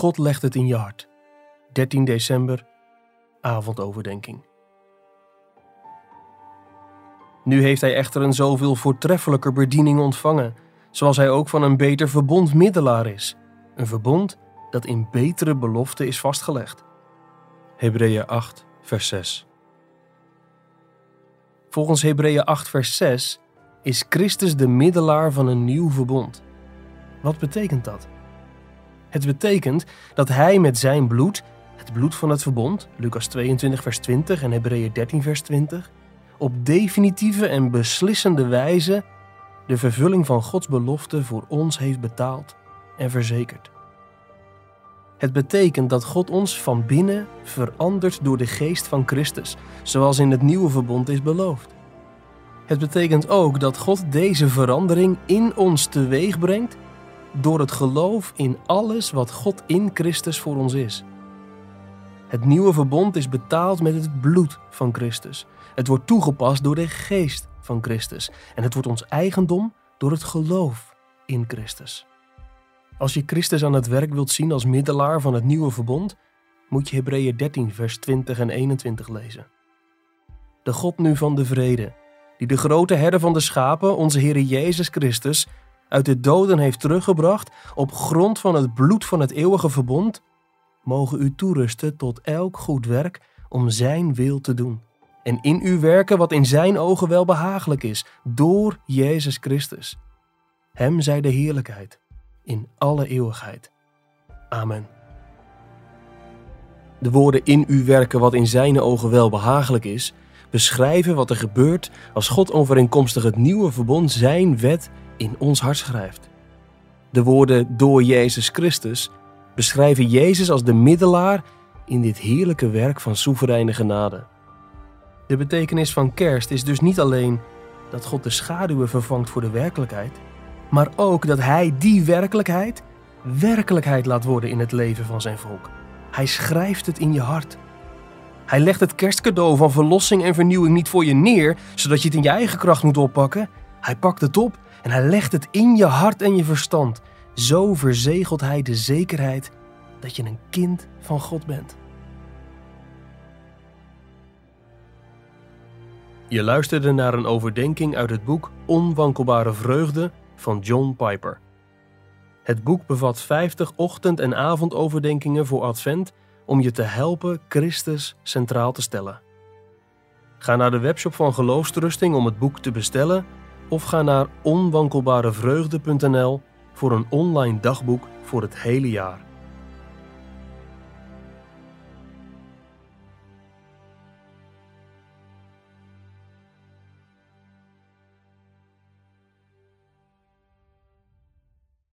God legt het in je hart. 13 december, avondoverdenking. Nu heeft hij echter een zoveel voortreffelijker bediening ontvangen, zoals hij ook van een beter verbond middelaar is. Een verbond dat in betere belofte is vastgelegd. Hebreeën 8, vers 6. Volgens Hebreeën 8, vers 6 is Christus de middelaar van een nieuw verbond. Wat betekent dat? Het betekent dat hij met zijn bloed, het bloed van het verbond, Lucas 22, vers 20 en Hebreeën 13, vers 20, op definitieve en beslissende wijze de vervulling van Gods belofte voor ons heeft betaald en verzekerd. Het betekent dat God ons van binnen verandert door de geest van Christus, zoals in het nieuwe verbond is beloofd. Het betekent ook dat God deze verandering in ons teweeg brengt door het geloof in alles wat God in Christus voor ons is. Het nieuwe verbond is betaald met het bloed van Christus. Het wordt toegepast door de geest van Christus. En het wordt ons eigendom door het geloof in Christus. Als je Christus aan het werk wilt zien als middelaar van het nieuwe verbond, moet je Hebreeën 13, vers 20 en 21 lezen. De God nu van de vrede, die de grote herder van de schapen, onze Heer Jezus Christus, uit de doden heeft teruggebracht op grond van het bloed van het eeuwige verbond, mogen u toerusten tot elk goed werk om Zijn wil te doen. En in u werken wat in Zijn ogen wel behagelijk is, door Jezus Christus. Hem zij de heerlijkheid in alle eeuwigheid. Amen. De woorden in u werken wat in Zijn ogen wel behagelijk is, beschrijven wat er gebeurt als God overeenkomstig het nieuwe verbond Zijn wet in ons hart schrijft. De woorden door Jezus Christus beschrijven Jezus als de middelaar in dit heerlijke werk van soevereine genade. De betekenis van kerst is dus niet alleen dat God de schaduwen vervangt voor de werkelijkheid, maar ook dat Hij die werkelijkheid werkelijkheid laat worden in het leven van zijn volk. Hij schrijft het in je hart. Hij legt het kerstcadeau van verlossing en vernieuwing niet voor je neer, zodat je het in je eigen kracht moet oppakken. Hij pakt het op en hij legt het in je hart en je verstand. Zo verzegelt hij de zekerheid dat je een kind van God bent. Je luisterde naar een overdenking uit het boek Onwankelbare Vreugde van John Piper. Het boek bevat 50 ochtend- en avondoverdenkingen voor Advent om je te helpen Christus centraal te stellen. Ga naar de webshop van Geloofstrusting om het boek te bestellen of ga naar onwankelbarevreugde.nl voor een online dagboek voor het hele jaar.